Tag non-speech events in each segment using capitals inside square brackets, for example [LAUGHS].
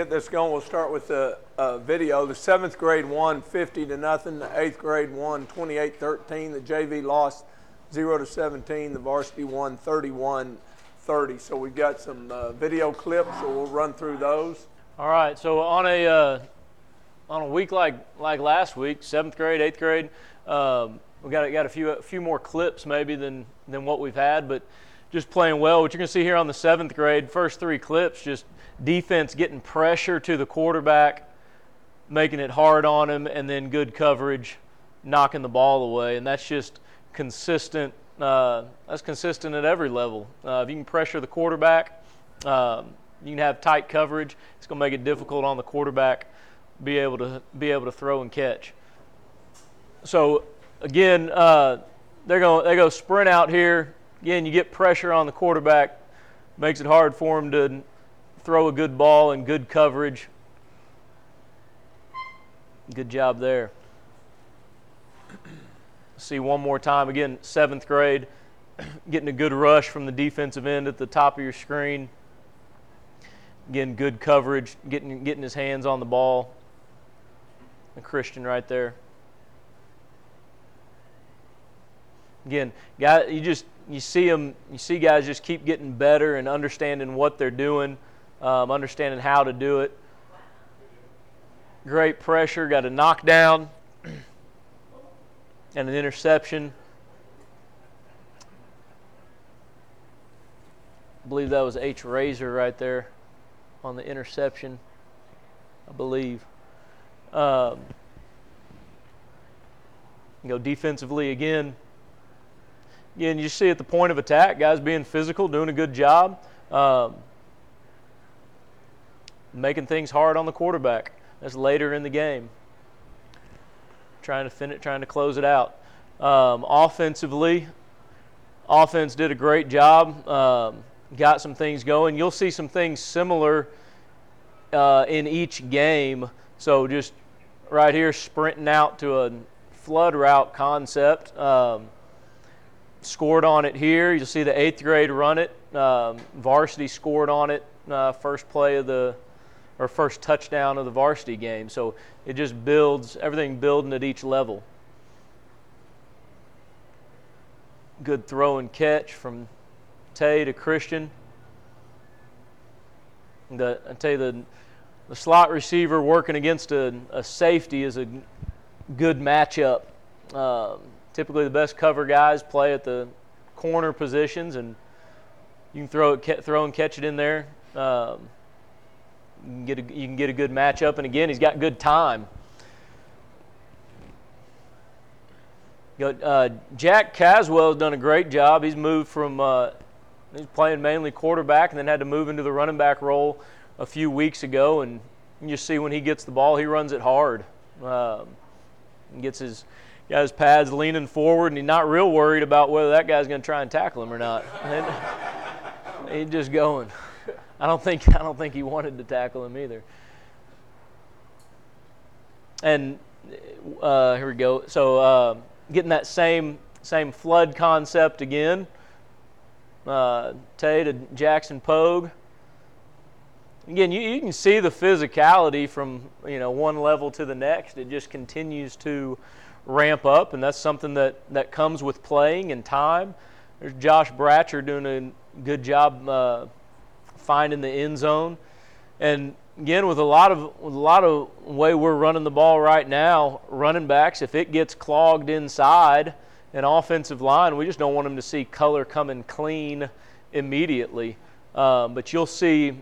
get this going, we'll start with the uh, video. The seventh grade won 50 to nothing. The eighth grade won 28-13. The JV lost 0 to 17. The varsity won 31 30. So we've got some uh, video clips, so we'll run through those. All right. So on a uh, on a week like like last week, seventh grade, eighth grade, um, we got got a few a few more clips maybe than than what we've had, but just playing well. What you're going to see here on the seventh grade, first three clips, just defense getting pressure to the quarterback, making it hard on him, and then good coverage, knocking the ball away, and that's just consistent. Uh, that's consistent at every level. Uh, if you can pressure the quarterback, um, you can have tight coverage. It's going to make it difficult on the quarterback be able to be able to throw and catch. So again, uh, they're going they go sprint out here. Again, you get pressure on the quarterback, makes it hard for him to throw a good ball and good coverage. Good job there. See one more time again, seventh grade, getting a good rush from the defensive end at the top of your screen. Again, good coverage, getting getting his hands on the ball. A Christian right there. Again, guy, you just you see them, you see guys just keep getting better and understanding what they're doing, um, understanding how to do it. Great pressure, got a knockdown and an interception. I believe that was H. Razor right there on the interception. I believe. Um, go defensively again. Again, you see at the point of attack, guys being physical, doing a good job, um, making things hard on the quarterback. That's later in the game. Trying to finish, trying to close it out. Um, offensively, offense did a great job. Um, got some things going. You'll see some things similar uh, in each game. So just right here, sprinting out to a flood route concept. Um, scored on it here. You'll see the eighth grade run it. Um, varsity scored on it uh, first play of the or first touchdown of the varsity game. So it just builds everything building at each level. Good throw and catch from Tay to Christian. The, I tell you the the slot receiver working against a, a safety is a good matchup. Um, typically the best cover guys play at the corner positions, and you can throw it, throw and catch it in there. Um, you can get a, you can get a good matchup, and again, he's got good time. Uh, Jack Caswell has done a great job. He's moved from uh, he's playing mainly quarterback, and then had to move into the running back role a few weeks ago, and you see when he gets the ball, he runs it hard. Um, gets his got his pads leaning forward, and he's not real worried about whether that guy's going to try and tackle him or not. [LAUGHS] he's just going. I don't think I don't think he wanted to tackle him either. And uh, here we go. So uh, getting that same same flood concept again. Uh, Tay to Jackson Pogue. Again, you, you can see the physicality from you know one level to the next. It just continues to ramp up, and that's something that, that comes with playing and time. There's Josh Bratcher doing a good job uh, finding the end zone, and again with a lot of a lot of way we're running the ball right now, running backs if it gets clogged inside an offensive line, we just don't want them to see color coming clean immediately. Um, but you'll see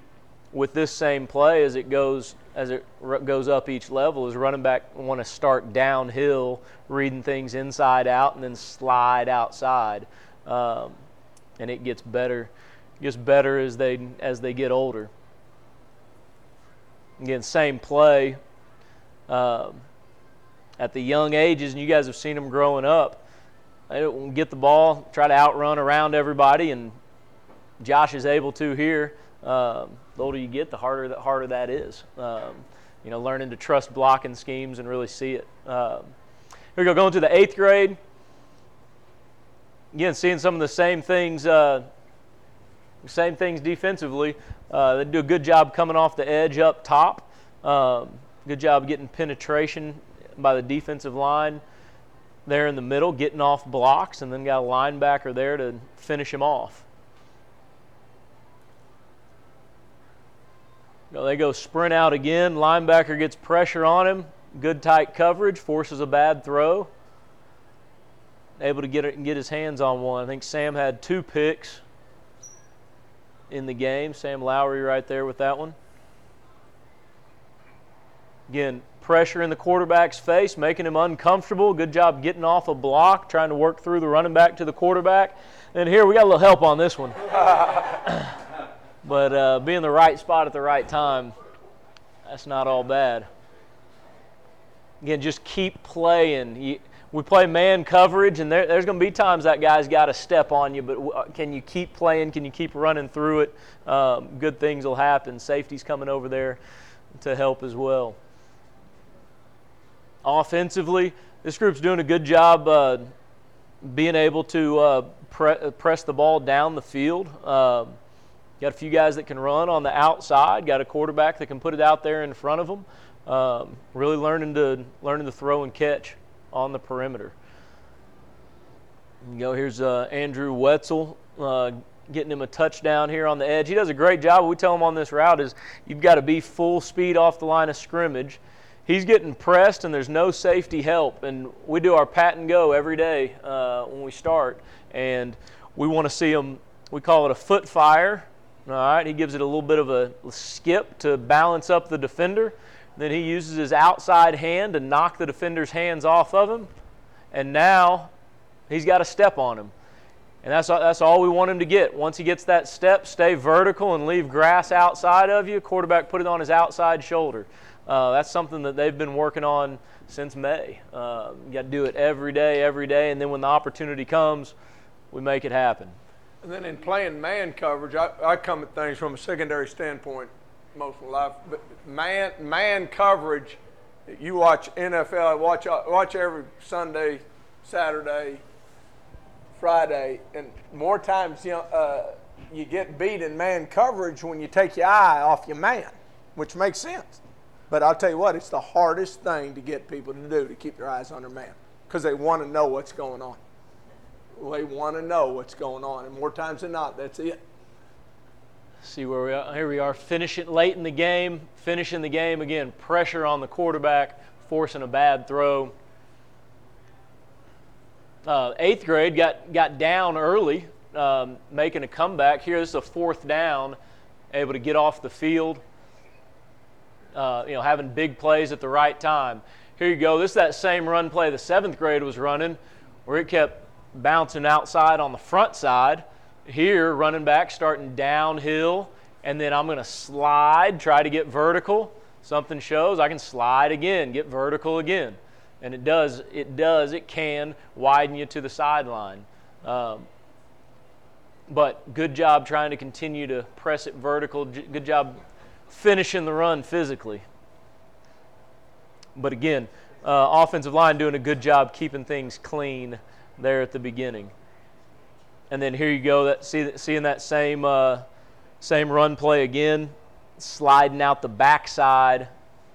with this same play as it goes as it goes up each level is running back want to start downhill, reading things inside out, and then slide outside, um, and it gets better, gets better as they as they get older. Again, same play um, at the young ages, and you guys have seen them growing up. They don't get the ball, try to outrun around everybody, and Josh is able to here. Um, the older you get, the harder the harder that is. Um, you know, learning to trust blocking schemes and really see it. Um, here we go, going to the eighth grade. Again, seeing some of the same things uh, Same things defensively. Uh, they do a good job coming off the edge up top. Um, good job getting penetration by the defensive line there in the middle, getting off blocks, and then got a linebacker there to finish him off. They go sprint out again. Linebacker gets pressure on him. Good tight coverage, forces a bad throw. Able to get it and get his hands on one. I think Sam had two picks in the game. Sam Lowry right there with that one. Again, pressure in the quarterback's face, making him uncomfortable. Good job getting off a block, trying to work through the running back to the quarterback. And here we got a little help on this one. [LAUGHS] but uh, being the right spot at the right time, that's not all bad. Again, just keep playing. You, we play man coverage, and there, there's going to be times that guy's got to step on you, but uh, can you keep playing? Can you keep running through it? Um, good things will happen. Safety's coming over there to help as well. Offensively, this group's doing a good job uh, being able to uh, pre- uh, press the ball down the field. Um, got a few guys that can run on the outside. Got a quarterback that can put it out there in front of them. Um, really learning to learning to throw and catch on the perimeter. You go here's uh, Andrew Wetzel uh, getting him a touchdown here on the edge. He does a great job. What we tell him on this route is you've got to be full speed off the line of scrimmage. He's getting pressed and there's no safety help. And we do our pat and go every day uh, when we start. And we want to see him, we call it a foot fire. All right, he gives it a little bit of a skip to balance up the defender. Then he uses his outside hand to knock the defender's hands off of him. And now he's got a step on him. And that's, that's all we want him to get. Once he gets that step, stay vertical and leave grass outside of you. Quarterback put it on his outside shoulder. Uh, that's something that they've been working on since May. Uh, you got to do it every day, every day, and then when the opportunity comes, we make it happen. And then in playing man coverage, I, I come at things from a secondary standpoint most of life. But man, man coverage, you watch NFL, watch watch every Sunday, Saturday, Friday, and more times you know, uh, you get beat in man coverage when you take your eye off your man, which makes sense. But I'll tell you what, it's the hardest thing to get people to do to keep their eyes on their man because they want to know what's going on. They want to know what's going on, and more times than not, that's it. See where we are. Here we are, finishing late in the game, finishing the game again. Pressure on the quarterback, forcing a bad throw. Uh, eighth grade got got down early, um, making a comeback. Here, this is a fourth down, able to get off the field. Uh, you know, having big plays at the right time. Here you go. This is that same run play the seventh grade was running, where it kept bouncing outside on the front side here, running back starting downhill, and then I'm going to slide, try to get vertical. Something shows I can slide again, get vertical again. And it does, it does, it can widen you to the sideline. Um, but good job trying to continue to press it vertical. Good job finishing the run physically. But again, uh, offensive line doing a good job keeping things clean there at the beginning. And then here you go, that, see, seeing that same, uh, same run play again, sliding out the backside,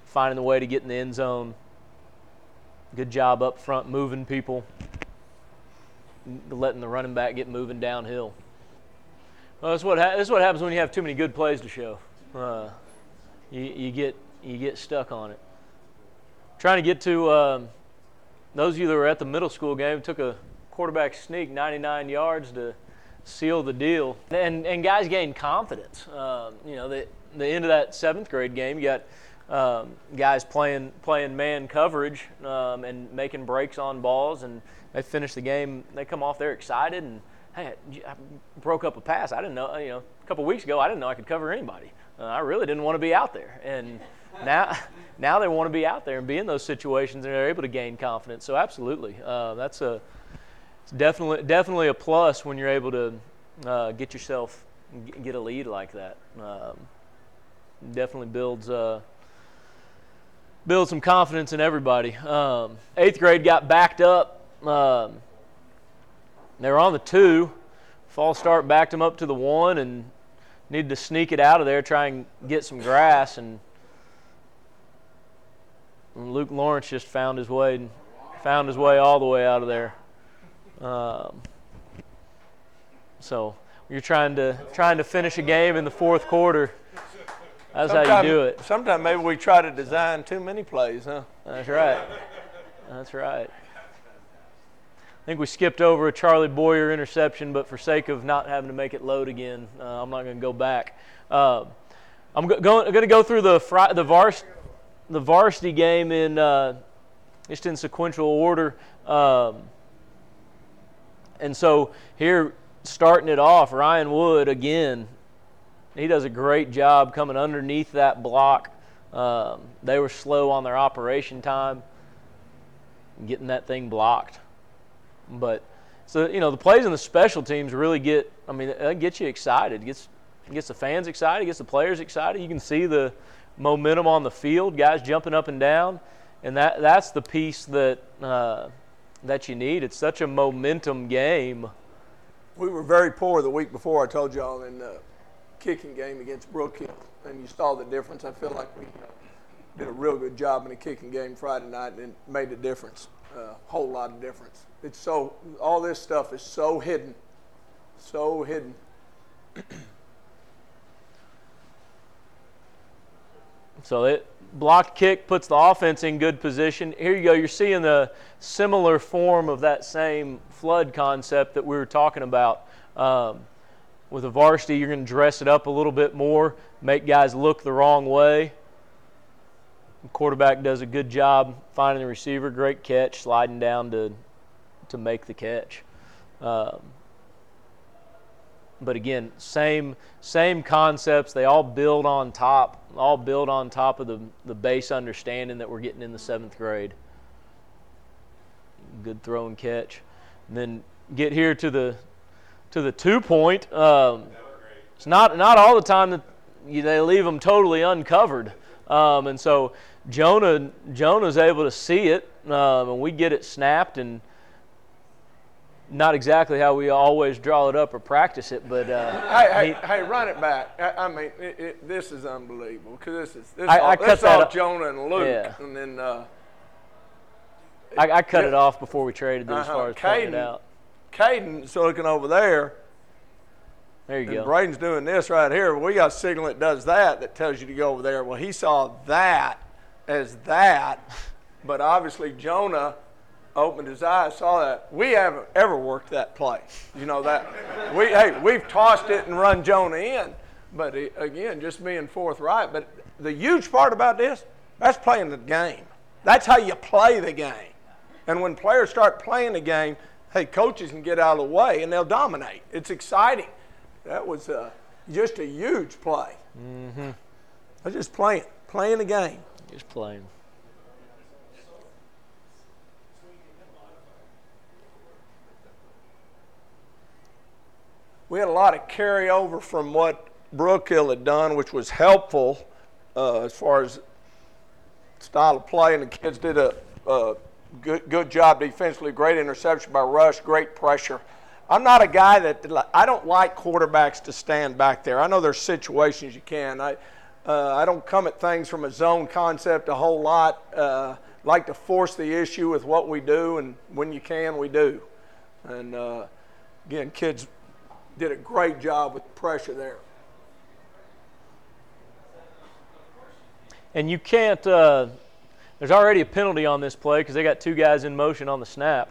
finding the way to get in the end zone. Good job up front, moving people, letting the running back get moving downhill. Well, that's what, ha- that's what happens when you have too many good plays to show. Uh, you, you, get, you get stuck on it. Trying to get to um, those of you that were at the middle school game, took a quarterback sneak 99 yards to seal the deal. And, and guys gain confidence. Um, you know, the, the end of that seventh grade game, you got um, guys playing playing man coverage um, and making breaks on balls, and they finish the game. They come off there excited and hey, I broke up a pass. I didn't know. You know, a couple weeks ago, I didn't know I could cover anybody. Uh, I really didn't want to be out there, and [LAUGHS] now now they want to be out there and be in those situations, and they're able to gain confidence. So absolutely, uh, that's a it's definitely definitely a plus when you're able to uh, get yourself get a lead like that. Um, definitely builds uh, builds some confidence in everybody. Um, eighth grade got backed up. Um, they were on the two, Fall start backed them up to the one and needed to sneak it out of there, try and get some grass, and, Luke Lawrence just found his way, found his way all the way out of there. Um, so you're trying to trying to finish a game in the fourth quarter. That's how you do it. Sometimes maybe we try to design too many plays, huh? That's right. That's right. I think we skipped over a Charlie Boyer interception, but for sake of not having to make it load again, uh, I'm not going to go back. Uh, I'm go- going, going to go through the fri- the, vars- the varsity game in uh, just in sequential order. Um, and so here, starting it off, Ryan Wood again. He does a great job coming underneath that block. Um, they were slow on their operation time, getting that thing blocked. But so you know the plays and the special teams really get. I mean, it gets you excited. It gets gets the fans excited. Gets the players excited. You can see the momentum on the field. Guys jumping up and down, and that that's the piece that uh, that you need. It's such a momentum game. We were very poor the week before. I told y'all in the kicking game against Brookhill, and you saw the difference. I feel like we did a real good job in the kicking game Friday night, and it made a difference, a whole lot of difference. It's so all this stuff is so hidden, so hidden. So it blocked kick puts the offense in good position. Here you go. You're seeing the similar form of that same flood concept that we were talking about. Um, with a varsity, you're going to dress it up a little bit more, make guys look the wrong way. The quarterback does a good job finding the receiver, great catch, sliding down to to make the catch. Um, but again, same same concepts. They all build on top, all build on top of the the base understanding that we're getting in the seventh grade. Good throw and catch, and then get here to the to the two point. Um, it's not not all the time that you, they leave them totally uncovered, um, and so Jonah Jonah's able to see it, um, and we get it snapped and not exactly how we always draw it up or practice it, but uh, [LAUGHS] hey, he, hey, hey, run it back. I, I mean, it, it, this is unbelievable because this is this I- all, I cut that all up. Jonah and Luke, Yeah. and then uh, I, I cut Yeah. it off before we traded it as Uh-huh. far as pointing it Caden- out. Caden's looking over there, There you and go. Braden's doing this right here. We got a signal that does that that tells you to go over there. Well, he saw that as that, but obviously Jonah opened his eyes, saw that. We haven't ever worked that play. You know that. We hey, we've tossed it and run Jonah in, but he, again, just being forthright. But the huge part about this, that's playing the game. That's how you play the game. And when players start playing the game, hey, coaches can get out of the way and they'll dominate. It's exciting. That was uh, just a huge play. Mm-hmm. I was just playing, playing the game. Just playing. We had a lot of carryover from what Brookhill had done, which was helpful uh, as far as style of play, and the kids did a, a good, good job defensively. Great interception by Rush, great pressure. I'm not a guy that I don't like quarterbacks to stand back there. I know there's situations you can. I uh, I don't come at things from a zone concept a whole lot. Uh, like to force the issue with what we do, and when you can, we do. And uh, again, kids did a great job with pressure there. And you can't. Uh, there's already a penalty on this play because they got two guys in motion on the snap.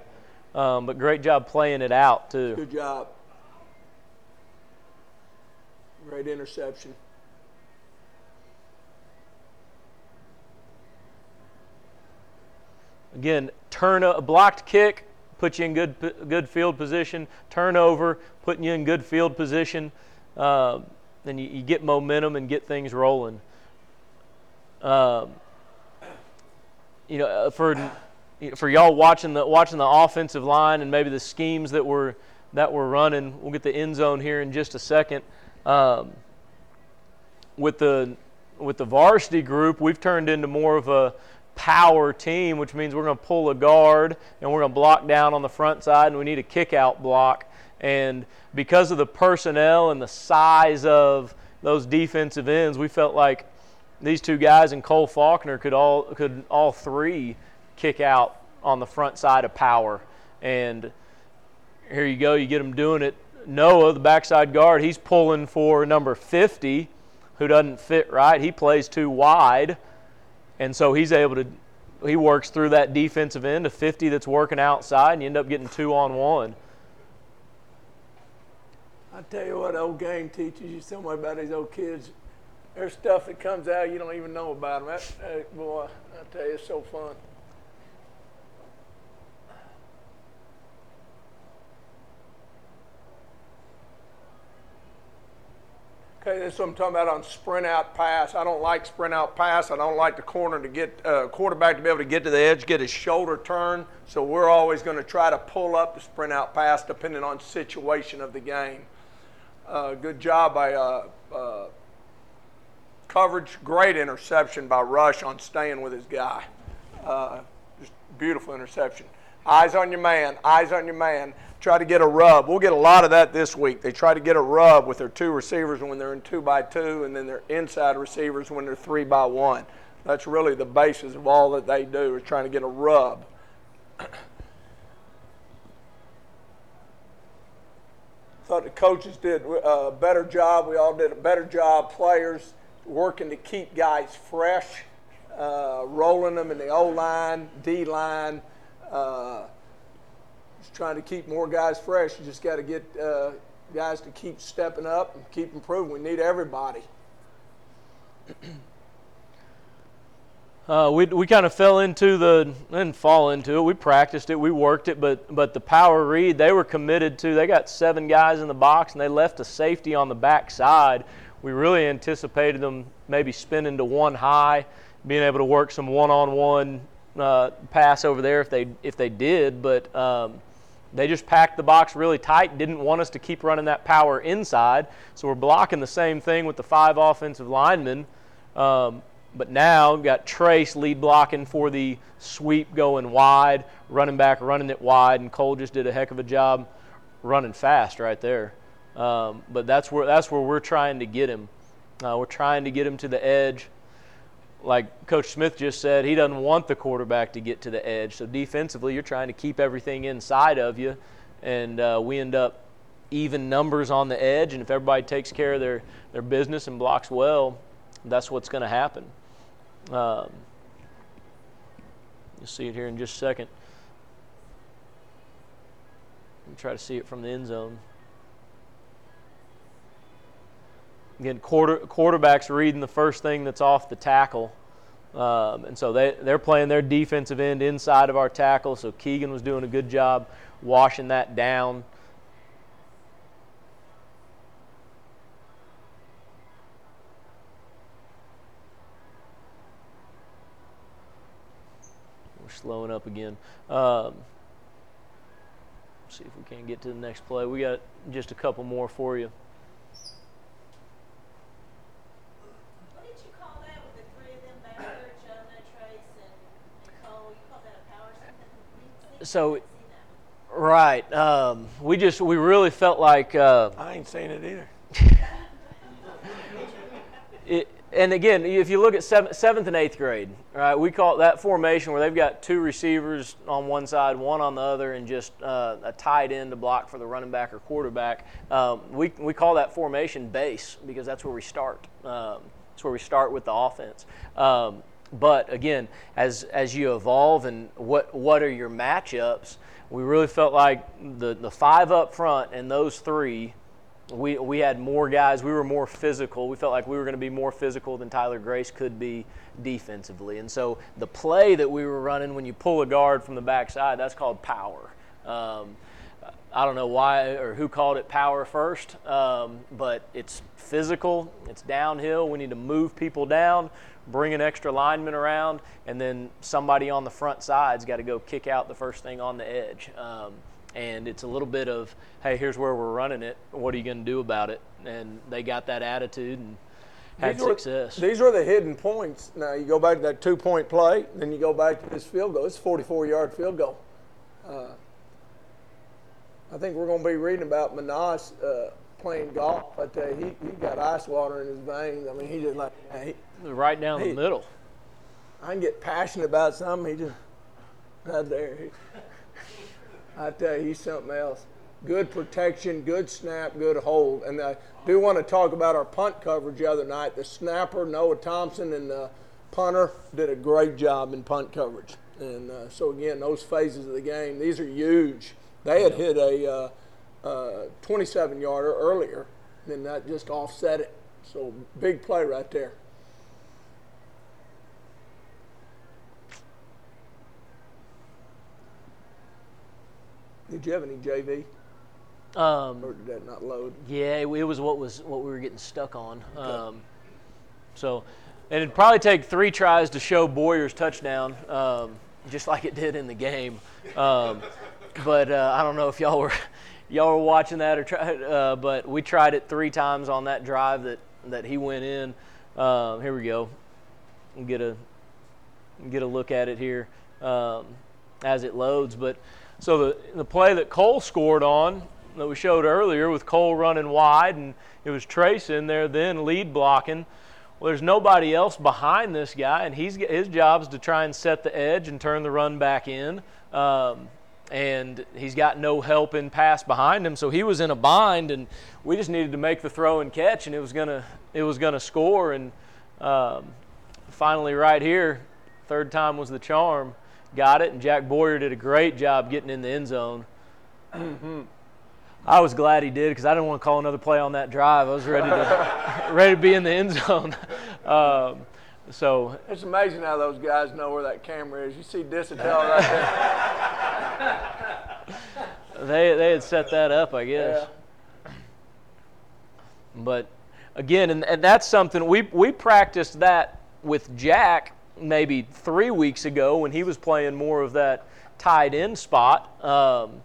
Um, but great job playing it out too. Good job. Great interception. Again, turn a blocked kick, put you in good good field position. Turnover, putting you in good field position. Um, then you, you get momentum and get things rolling. Um, you know, uh, for for y'all watching the watching the offensive line and maybe the schemes that were that we're running. We'll get the end zone here in just a second. Um, with the with the varsity group, we've turned into more of a power team, which means we're going to pull a guard and we're going to block down on the front side, and we need a kick out block. And because of the personnel and the size of those defensive ends, we felt like these two guys and Cole Faulkner could all could all three kick out on the front side of power. And here you go, you get them doing it. Noah, the backside guard, he's pulling for number 50, who doesn't fit right. He plays too wide, and so he's able to. He works through that defensive end, a 50 that's working outside, and you end up getting two on one. I tell you what, old game teaches you so much about these old kids. There's stuff that comes out you don't even know about them. That, that boy, I tell you, it's so fun. Okay, that's what I'm talking about on sprint out pass. I don't like sprint out pass. I don't like the corner to get uh, quarterback to be able to get to the edge, get his shoulder turned. So we're always going to try to pull up the sprint out pass depending on situation of the game. Uh, good job by uh, uh, coverage. Great interception by Rush on staying with his guy. Uh, just beautiful interception. Eyes on your man. Eyes on your man try to get a rub. We'll get a lot of that this week. They try to get a rub with their two receivers when they're in two by two, and then their inside receivers when they're three by one. That's really the basis of all that they do is trying to get a rub. [CLEARS THROAT] Thought the coaches did a better job. We all did a better job. Players working to keep guys fresh, uh, rolling them in the O line, D line. Uh, just trying to keep more guys fresh. You just got to get uh, guys to keep stepping up and keep improving. We need everybody. [CLEARS THROAT] Uh, we we kind of fell into the didn't fall into it. We practiced it, we worked it, but but the power read they were committed to. They got seven guys in the box and they left a safety on the back side. We really anticipated them maybe spinning to one high, being able to work some one-on-one uh, pass over there if they if they did, but. Um, they just packed the box really tight, didn't want us to keep running that power inside. So we're blocking the same thing with the five offensive linemen. Um, but now we've got Trace lead blocking for the sweep going wide, running back running it wide, and Cole just did a heck of a job running fast right there. Um, but that's where that's where we're trying to get him. Uh, we're trying to get him to the edge like Coach Smith just said, he doesn't want the quarterback to get to the edge. So defensively, you're trying to keep everything inside of you, and uh, we end up even numbers on the edge. And if everybody takes care of their, their business and blocks well, that's what's going to happen. Um, you'll see it here in just a second. Try to see it from the end zone. Again, quarter, quarterbacks reading the first thing that's off the tackle. Um, and so they, they're playing their defensive end inside of our tackle. So Keegan was doing a good job washing that down. We're slowing up again. Um, see if we can't get to the next play. We got just a couple more for you. So right um, we just we really felt like uh, i ain't seen it either. [LAUGHS] It, and again if you look at seventh, seventh and eighth grade right we call that formation where they've got two receivers on one side one on the other and just uh, a tight end to block for the running back or quarterback. Um, we, we call that formation base because that's where we start. Um, that's where we start with the offense. Um, but again, as as you evolve and what what are your matchups, we really felt like the the five up front and those three, we we had more guys. We were more physical. We felt like we were going to be more physical than Tyler Grace could be defensively. And so the play that we were running when you pull a guard from the backside, that's called power. Um, I don't know why or who called it power first, um, but it's physical, it's downhill. We need to move people down bring an extra lineman around, and then somebody on the front side's got to go kick out the first thing on the edge. Um, and it's a little bit of, hey, here's where we're running it. What are you going to do about it? And they got that attitude and had these success. Were, these were the hidden points. Now you go back to that two-point play, then you go back to this field goal. It's a 44-yard field goal. Uh, I think we're going to be reading about Manas uh, playing golf. I tell you, he, he got ice water in his veins. I mean, he just like, he, Right down Hey. the middle. I can get passionate about something. He just right there. He, I tell you, he's something else. Good protection, good snap, good hold. And I do want to talk about our punt coverage the other night. The snapper Noah Thompson and the punter did a great job in punt coverage. And uh, so again, those phases of the game, these are huge. They had hit a uh, uh, 27 yarder earlier, and that just offset it. So big play right there. Did you have any JV, Um, or did that not load? Yeah, it, it was what was what we were getting stuck on. Um, so, and it'd probably take three tries to show Boyer's touchdown, um, just like it did in the game. Um, but uh, I don't know if y'all were y'all were watching that or tried, [LAUGHS] uh, but we tried it three times on that drive that that he went in. Um, here we go. Get a get a look at it here um, as it loads. But so the the play that Cole scored on that we showed earlier with Cole running wide and it was Trace in there then lead blocking. Well, there's nobody else behind this guy, and he's his job is to try and set the edge and turn the run back in. Um, and he's got no help in pass behind him, so he was in a bind, and we just needed to make the throw and catch, and it was gonna it was gonna score. And um, finally, right here, third time was the charm. Got it, and Jack Boyer did a great job getting in the end zone. I was glad he did because I didn't want to call another play on that drive. I was ready to [LAUGHS] ready to be in the end zone. [LAUGHS] Um, so It's amazing how those guys know where that camera is. You see Disatel right there. [LAUGHS] [LAUGHS] they they had set that up, I guess. But again, and, and that's something we we practiced that with Jack maybe three weeks ago when he was playing more of that tight end spot. Um,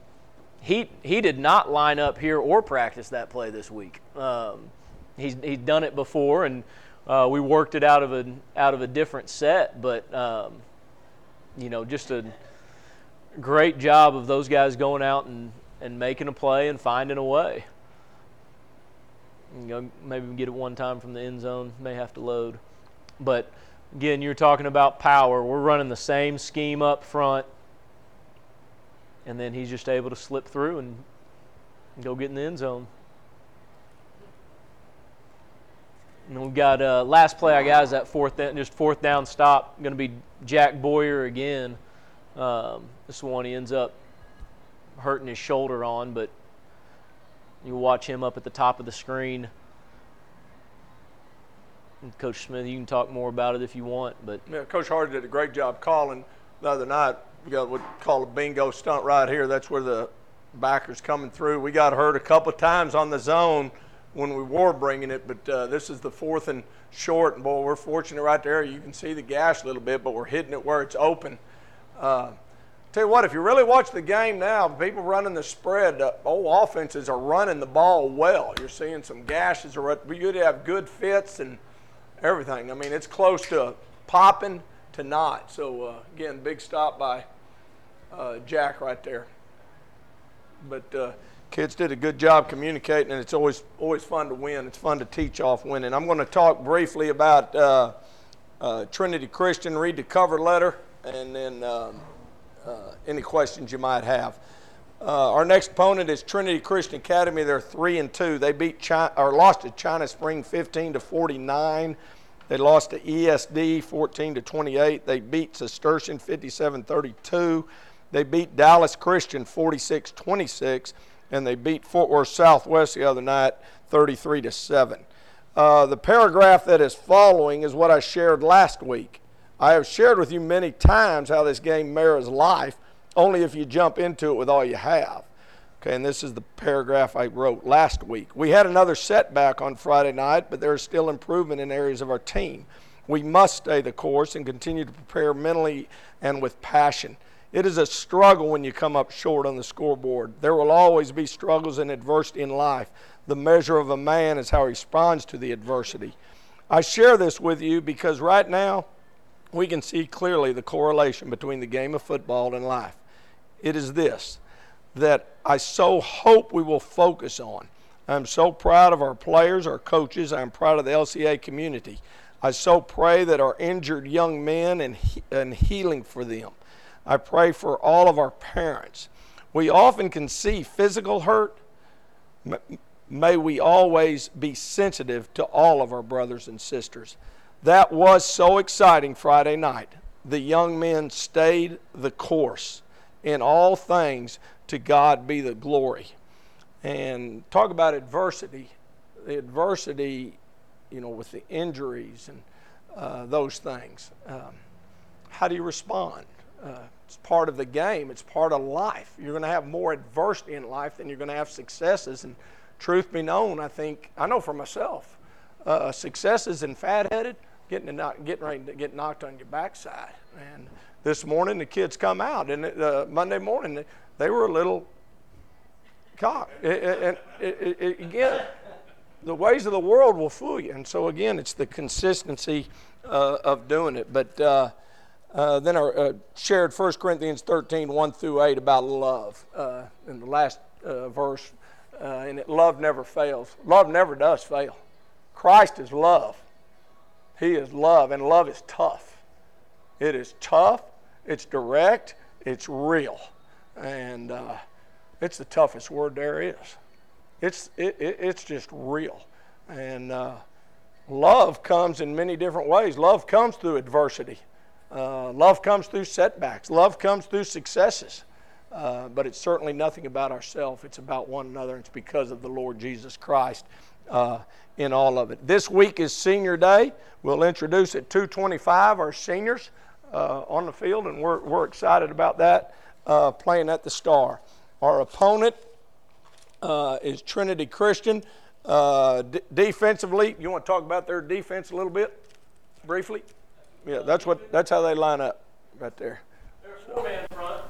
he he did not line up here or practice that play this week. Um, he's he's done it before, and uh, we worked it out of a out of a different set. But um, you know, just a great job of those guys going out and, and making a play and finding a way. You know, maybe get it one time from the end zone, may have to load. But again, you're talking about power. We're running the same scheme up front, and then he's just able to slip through and go get in the end zone. And we've got uh, last play I got is that fourth down, just fourth down stop. Going to be Jack Boyer again. Um, this one he ends up hurting his shoulder on, but you watch him up at the top of the screen. And Coach Smith, you can talk more about it if you want, but Yeah, Coach Hardy did a great job calling the other night. We got what call a bingo stunt right here. That's where the backers coming through. We got hurt a couple of times on the zone when we were bringing it, but uh, this is the fourth and short. And boy, we're fortunate right there. You can see the gash a little bit, but we're hitting it where it's open. Uh, tell you what, if you really watch the game now, people running the spread, uh, old offenses are running the ball well. You're seeing some gashes. We could have good fits and everything. I mean, it's close to popping to not. So uh, again, big stop by uh, Jack right there. But uh, kids did a good job communicating, and it's always always fun to win. It's fun to teach off winning. I'm going to talk briefly about uh, uh, Trinity Christian. Read the cover letter, and then um, any questions you might have. Uh, our next opponent is Trinity Christian Academy. They're three and two. They beat China, or lost to China Spring 15 to 49. They lost to ESD 14 to 28. They beat Cistercian 57-32. They beat Dallas Christian 46-26, and they beat Fort Worth Southwest the other night 33 to 7. Uh, the paragraph that is following is what I shared last week. I have shared with you many times how this game mirrors life, only if you jump into it with all you have. Okay, and this is the paragraph I wrote last week. We had another setback on Friday night, but there is still improvement in areas of our team. We must stay the course and continue to prepare mentally and with passion. It is a struggle when you come up short on the scoreboard. There will always be struggles and adversity in life. The measure of a man is how he responds to the adversity. I share this with you because right now we can see clearly the correlation between the game of football and life. It is this that I so hope we will focus on. I'm so proud of our players, our coaches. I'm proud of the LCA community. I so pray that our injured young men and, and healing for them. I pray for all of our parents. We often can see physical hurt. May we always be sensitive to all of our brothers and sisters. That was so exciting Friday night. The young men stayed the course. In all things, to God be the glory. And talk about adversity. The adversity, you know, with the injuries and uh, those things. Um, how do you respond? Uh, it's part of the game. It's part of life. You're going to have more adversity in life than you're going to have successes. And truth be known, I think I know for myself, uh, successes and fat-headed, getting knock, getting ready to get knocked on your backside. And this morning the kids come out, and uh, Monday morning they were a little cock. And again, the ways of the world will fool you. And so again, it's the consistency uh, of doing it. But uh, uh, then I uh, shared 1 Corinthians 13, 1 through 8 about love uh, in the last uh, verse. and it, love never fails. Love never does fail. Christ is love. He is love, and love is tough. It is tough, it's direct, it's real. And it's the toughest word there is. It's, it, it, it's just real. And uh, love comes in many different ways. Love comes through adversity, uh, love comes through setbacks, love comes through successes. Uh, but it's certainly nothing about ourselves. It's about one another. It's because of the Lord Jesus Christ uh, in all of it. This week is Senior Day. We'll introduce at 225 our seniors uh, on the field, and we're, we're excited about that, uh, playing at the Star. Our opponent uh, is Trinity Christian. Uh, d- defensively, you want to talk about their defense a little bit, briefly? Yeah, that's what. That's how they line up, right there. They're four-man front.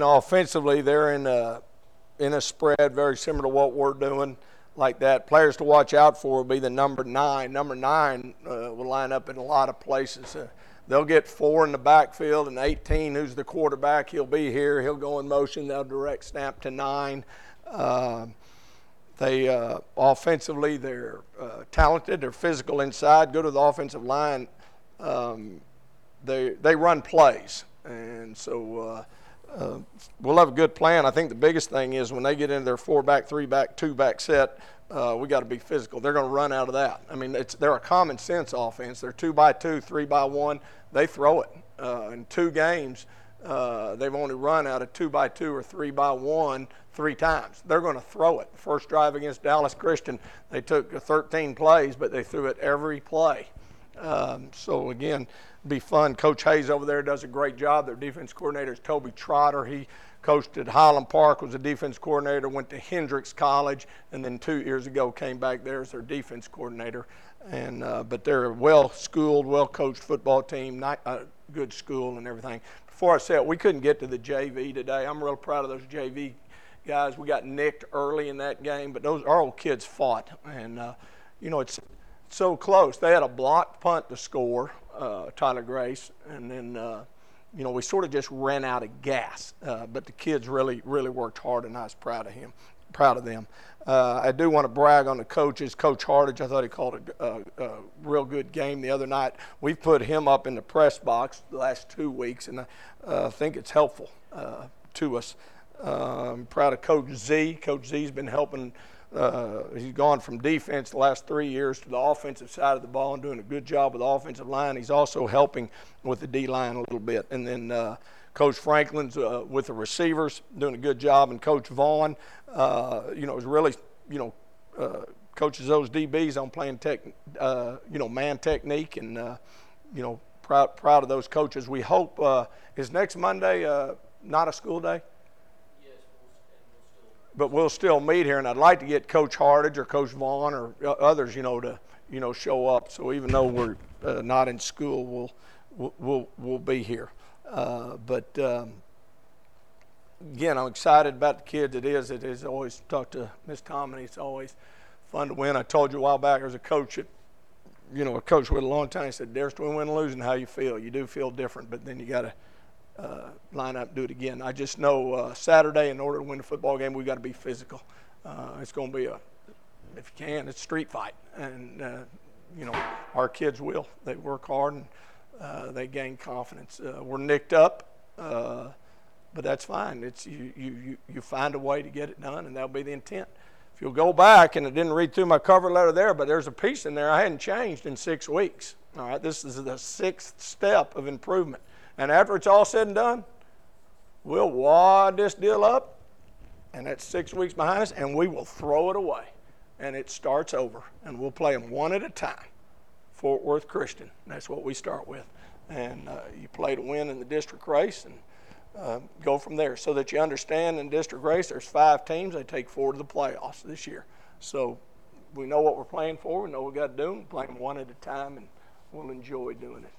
Then offensively, they're in a, in a spread very similar to what we're doing, like that. Players to watch out for will be the number nine. Number nine uh, will line up in a lot of places. Uh, they'll get four in the backfield, and 18, who's the quarterback, he'll be here. He'll go in motion. They'll direct snap to nine. Uh, they uh, offensively, they're uh, talented. They're physical inside. Go to the offensive line. Um, they they run plays, and so uh, we'll have a good plan. I think the biggest thing is when they get into their four back, three back, two back set, uh, we got to be physical. They're going to run out of that. I mean, they're a common sense offense. They're two by two, three by one. They throw it. Uh, in two games, uh, they've only run out of two by two or three by one three times. They're going to throw it. First drive against Dallas Christian, they took 13 plays, but they threw it every play. Um, so again, be fun. Coach Hayes over there does a great job. Their defense coordinator is Toby Trotter. He coached at Highland Park, was a defense coordinator, went to Hendrix College, and then two years ago came back there as their defense coordinator. And uh, but they're a well-schooled, well-coached football team, not a good school and everything. Before I said we couldn't get to the JV today. I'm real proud of those JV guys. We got nicked early in that game, but those our old kids fought, and uh, you know it's so close. They had a blocked punt to score uh, Tyler Grace, and then uh, you know we sort of just ran out of gas. Uh, but the kids really, really worked hard, and I was proud of him. proud of them. Uh, I do want to brag on the coaches. Coach Hardage, I thought he called a, a, a real good game the other night. We've put him up in the press box the last two weeks, and I uh, think it's helpful uh, to us. Um, proud of Coach Z. Coach Z's been helping. Uh, he's gone from defense the last three years to the offensive side of the ball and doing a good job with the offensive line. He's also helping with the D line a little bit. And then uh, Coach Franklin's uh, with the receivers doing a good job, and Coach Vaughn, uh, you know, is really, you know, uh, coaches those DBs on playing tech, uh, you know, man technique, and you know, proud proud of those coaches. We hope is next Monday not a school day but we'll still meet here, and I'd like to get Coach Hardage or Coach Vaughn or uh, others, you know, to you know show up. So even though we're uh, not in school, we'll we'll we'll, be here. Uh, but um, again, I'm excited about the kids. It is. It is always talk to Miss Tomini. It's always fun to win. I told you a while back, there's a coach that, you know, a coach with a long time. He said, "There's between win and losing how you feel. You do feel different, but then you got to." Uh, line up do it again. I just know uh, Saturday, in order to win a football game, we've got to be physical. Uh, it's going to be a, if you can, it's a street fight, and uh, you know our kids will. They work hard and uh, they gain confidence. Uh, we're nicked up, but that's fine. It's you, you you you find a way to get it done, and that'll be the intent. If you'll go back, and I didn't read through my cover letter there, but there's a piece in there I hadn't changed in six weeks. All right, this is the sixth step of improvement. And after it's all said and done, we'll wad this deal up, and that's six weeks behind us, and we will throw it away. And it starts over, and we'll play them one at a time. Fort Worth Christian, that's what we start with. And uh, you play to win in the district race and uh, go from there. So that you understand in district race, there's five teams, they take four to the playoffs this year. So we know what we're playing for, we know what we got to do, and play them one at a time, and we'll enjoy doing it.